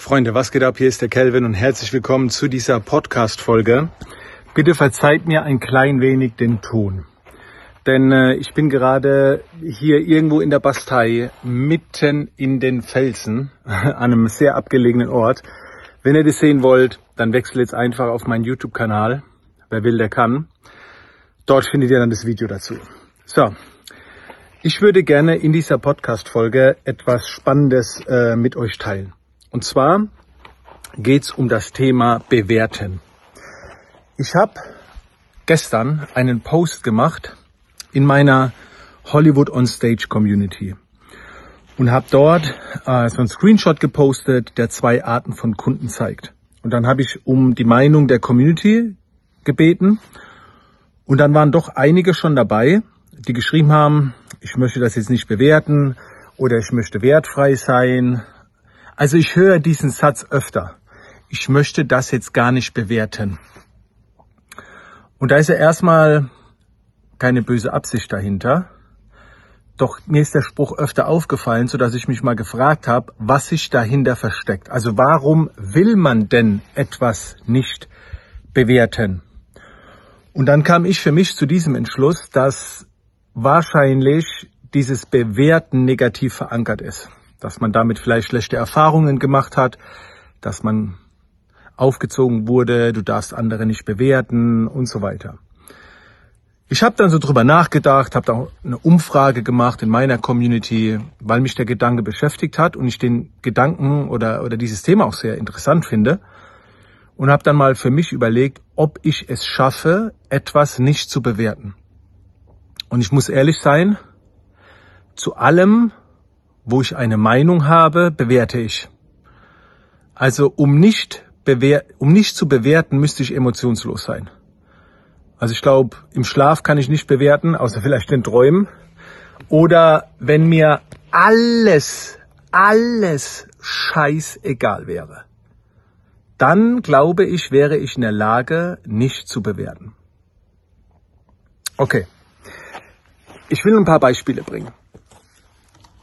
Freunde, was geht ab? Hier ist der Kelvin und herzlich willkommen zu dieser Podcast-Folge. Bitte verzeiht mir ein klein wenig den Ton. Denn äh, ich bin gerade hier irgendwo in der Bastei, mitten in den Felsen, an einem sehr abgelegenen Ort. Wenn ihr das sehen wollt, dann wechselt jetzt einfach auf meinen YouTube-Kanal. Wer will, der kann. Dort findet ihr dann das Video dazu. So, ich würde gerne in dieser Podcast-Folge etwas Spannendes äh, mit euch teilen. Und zwar geht es um das Thema Bewerten. Ich habe gestern einen Post gemacht in meiner Hollywood on Stage Community und habe dort äh, so einen Screenshot gepostet, der zwei Arten von Kunden zeigt. Und dann habe ich um die Meinung der Community gebeten und dann waren doch einige schon dabei, die geschrieben haben, ich möchte das jetzt nicht bewerten oder ich möchte wertfrei sein also ich höre diesen Satz öfter. Ich möchte das jetzt gar nicht bewerten. Und da ist ja erstmal keine böse Absicht dahinter. Doch mir ist der Spruch öfter aufgefallen, so dass ich mich mal gefragt habe, was sich dahinter versteckt. Also warum will man denn etwas nicht bewerten? Und dann kam ich für mich zu diesem Entschluss, dass wahrscheinlich dieses Bewerten negativ verankert ist dass man damit vielleicht schlechte Erfahrungen gemacht hat, dass man aufgezogen wurde, du darfst andere nicht bewerten und so weiter. Ich habe dann so drüber nachgedacht, habe da eine Umfrage gemacht in meiner Community, weil mich der Gedanke beschäftigt hat und ich den Gedanken oder, oder dieses Thema auch sehr interessant finde und habe dann mal für mich überlegt, ob ich es schaffe, etwas nicht zu bewerten. Und ich muss ehrlich sein, zu allem, wo ich eine Meinung habe, bewerte ich. Also um nicht, bewer um nicht zu bewerten, müsste ich emotionslos sein. Also ich glaube, im Schlaf kann ich nicht bewerten, außer vielleicht in Träumen. Oder wenn mir alles, alles scheißegal wäre, dann glaube ich, wäre ich in der Lage, nicht zu bewerten. Okay. Ich will ein paar Beispiele bringen.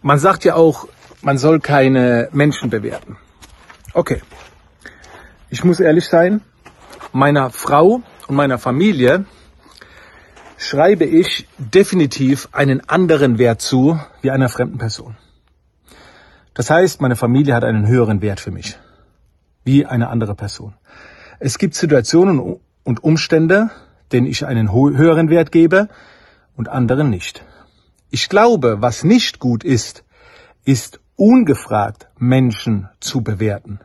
Man sagt ja auch, man soll keine Menschen bewerten. Okay. Ich muss ehrlich sein, meiner Frau und meiner Familie schreibe ich definitiv einen anderen Wert zu wie einer fremden Person. Das heißt, meine Familie hat einen höheren Wert für mich wie eine andere Person. Es gibt Situationen und Umstände, denen ich einen höheren Wert gebe und anderen nicht. Ich glaube, was nicht gut ist, ist ungefragt Menschen zu bewerten.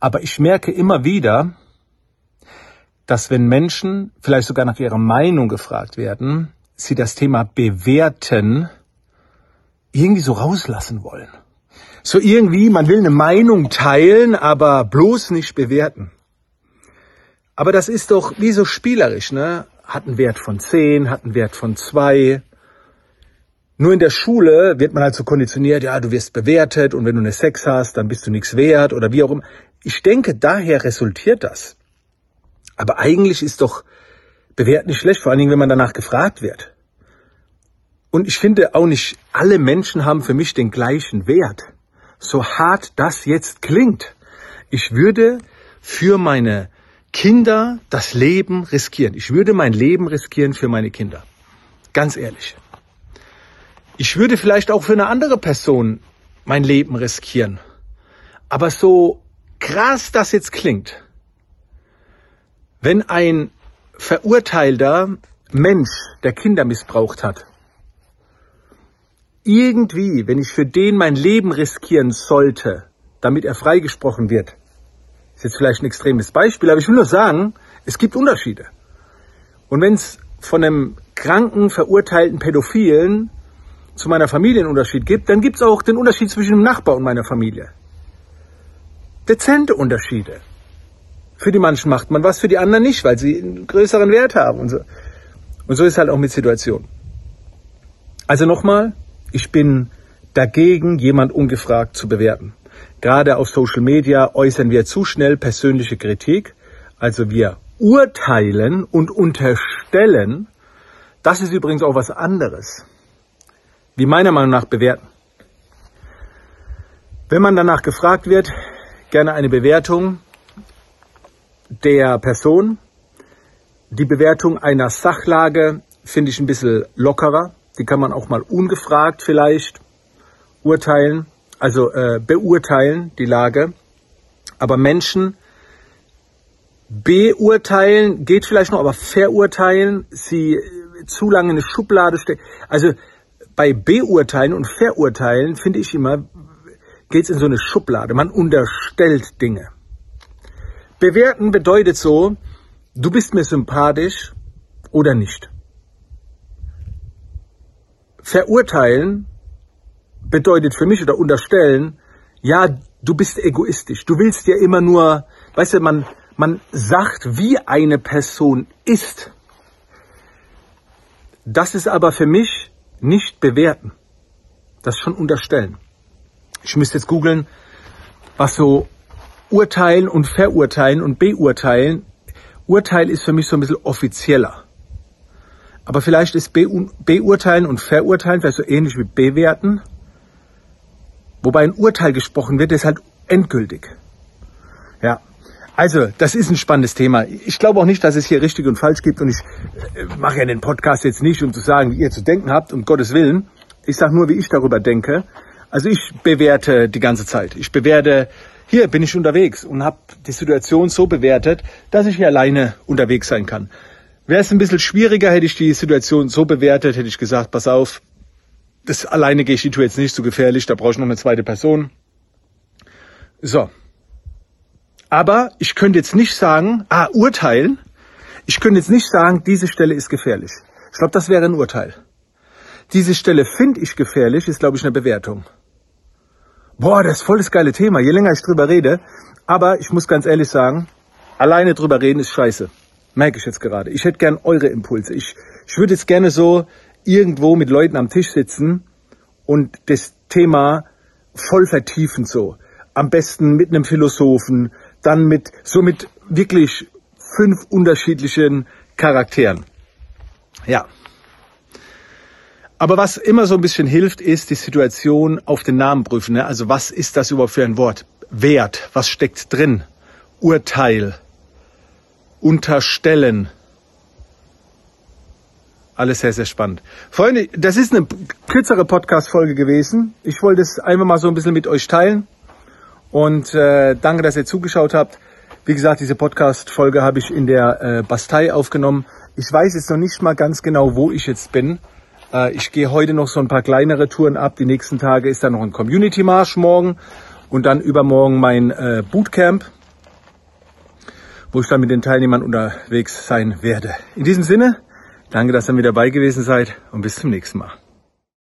Aber ich merke immer wieder, dass wenn Menschen vielleicht sogar nach ihrer Meinung gefragt werden, sie das Thema bewerten irgendwie so rauslassen wollen. So irgendwie, man will eine Meinung teilen, aber bloß nicht bewerten. Aber das ist doch wie so spielerisch, ne? Hat einen Wert von 10, hat einen Wert von 2, nur in der Schule wird man halt so konditioniert, ja, du wirst bewertet und wenn du eine Sex hast, dann bist du nichts wert oder wie auch immer. Ich denke, daher resultiert das. Aber eigentlich ist doch Bewerten nicht schlecht, vor allen Dingen, wenn man danach gefragt wird. Und ich finde auch nicht, alle Menschen haben für mich den gleichen Wert. So hart das jetzt klingt. Ich würde für meine Kinder das Leben riskieren. Ich würde mein Leben riskieren für meine Kinder. Ganz ehrlich. Ich würde vielleicht auch für eine andere Person mein Leben riskieren. Aber so krass das jetzt klingt, wenn ein verurteilter Mensch, der Kinder missbraucht hat, irgendwie, wenn ich für den mein Leben riskieren sollte, damit er freigesprochen wird, ist jetzt vielleicht ein extremes Beispiel, aber ich will nur sagen, es gibt Unterschiede. Und wenn es von einem kranken, verurteilten Pädophilen zu meiner Familie einen Unterschied gibt, dann gibt es auch den Unterschied zwischen dem Nachbar und meiner Familie. Dezente Unterschiede. Für die manchen macht man was, für die anderen nicht, weil sie einen größeren Wert haben und so. Und so ist halt auch mit Situationen. Also nochmal, ich bin dagegen, jemand ungefragt zu bewerten. Gerade auf Social Media äußern wir zu schnell persönliche Kritik. Also wir urteilen und unterstellen. Das ist übrigens auch was anderes wie meiner Meinung nach bewerten. Wenn man danach gefragt wird, gerne eine Bewertung der Person. Die Bewertung einer Sachlage finde ich ein bisschen lockerer. Die kann man auch mal ungefragt vielleicht urteilen, also äh, beurteilen, die Lage. Aber Menschen beurteilen geht vielleicht noch, aber verurteilen, sie äh, zu lange in eine Schublade stecken. Also bei beurteilen und verurteilen finde ich immer, geht es in so eine Schublade. Man unterstellt Dinge. Bewerten bedeutet so, du bist mir sympathisch oder nicht. Verurteilen bedeutet für mich oder unterstellen, ja, du bist egoistisch. Du willst ja immer nur, weißt du, man, man sagt, wie eine Person ist. Das ist aber für mich nicht bewerten. Das schon unterstellen. Ich müsste jetzt googeln, was so urteilen und verurteilen und beurteilen. Urteil ist für mich so ein bisschen offizieller. Aber vielleicht ist beurteilen und verurteilen vielleicht so ähnlich wie bewerten. Wobei ein Urteil gesprochen wird, ist halt endgültig. Ja. Also, das ist ein spannendes Thema. Ich glaube auch nicht, dass es hier richtig und falsch gibt und ich äh, mache ja den Podcast jetzt nicht, um zu sagen, wie ihr zu denken habt, um Gottes Willen. Ich sage nur, wie ich darüber denke. Also ich bewerte die ganze Zeit. Ich bewerte, hier bin ich unterwegs und habe die Situation so bewertet, dass ich hier alleine unterwegs sein kann. Wäre es ein bisschen schwieriger, hätte ich die Situation so bewertet, hätte ich gesagt, pass auf, das alleine gehe ich die Tour jetzt nicht so gefährlich, da brauche ich noch eine zweite Person. So. Aber ich könnte jetzt nicht sagen, ah, urteilen. Ich könnte jetzt nicht sagen, diese Stelle ist gefährlich. Ich glaube, das wäre ein Urteil. Diese Stelle finde ich gefährlich, ist, glaube ich, eine Bewertung. Boah, das ist voll das geile Thema, je länger ich drüber rede. Aber ich muss ganz ehrlich sagen, alleine drüber reden ist scheiße. Merke ich jetzt gerade. Ich hätte gern eure Impulse. Ich, ich würde jetzt gerne so irgendwo mit Leuten am Tisch sitzen und das Thema voll vertiefen so. Am besten mit einem Philosophen, dann mit, so mit wirklich fünf unterschiedlichen Charakteren. Ja. Aber was immer so ein bisschen hilft, ist die Situation auf den Namen prüfen. Ne? Also was ist das überhaupt für ein Wort? Wert, was steckt drin? Urteil, unterstellen. Alles sehr, sehr spannend. Freunde, das ist eine kürzere Podcast-Folge gewesen. Ich wollte es einfach mal so ein bisschen mit euch teilen. Und äh, danke, dass ihr zugeschaut habt. Wie gesagt, diese Podcast-Folge habe ich in der äh, Bastei aufgenommen. Ich weiß jetzt noch nicht mal ganz genau, wo ich jetzt bin. Äh, ich gehe heute noch so ein paar kleinere Touren ab. Die nächsten Tage ist dann noch ein Community-Marsch morgen und dann übermorgen mein äh, Bootcamp, wo ich dann mit den Teilnehmern unterwegs sein werde. In diesem Sinne, danke, dass ihr mit dabei gewesen seid und bis zum nächsten Mal.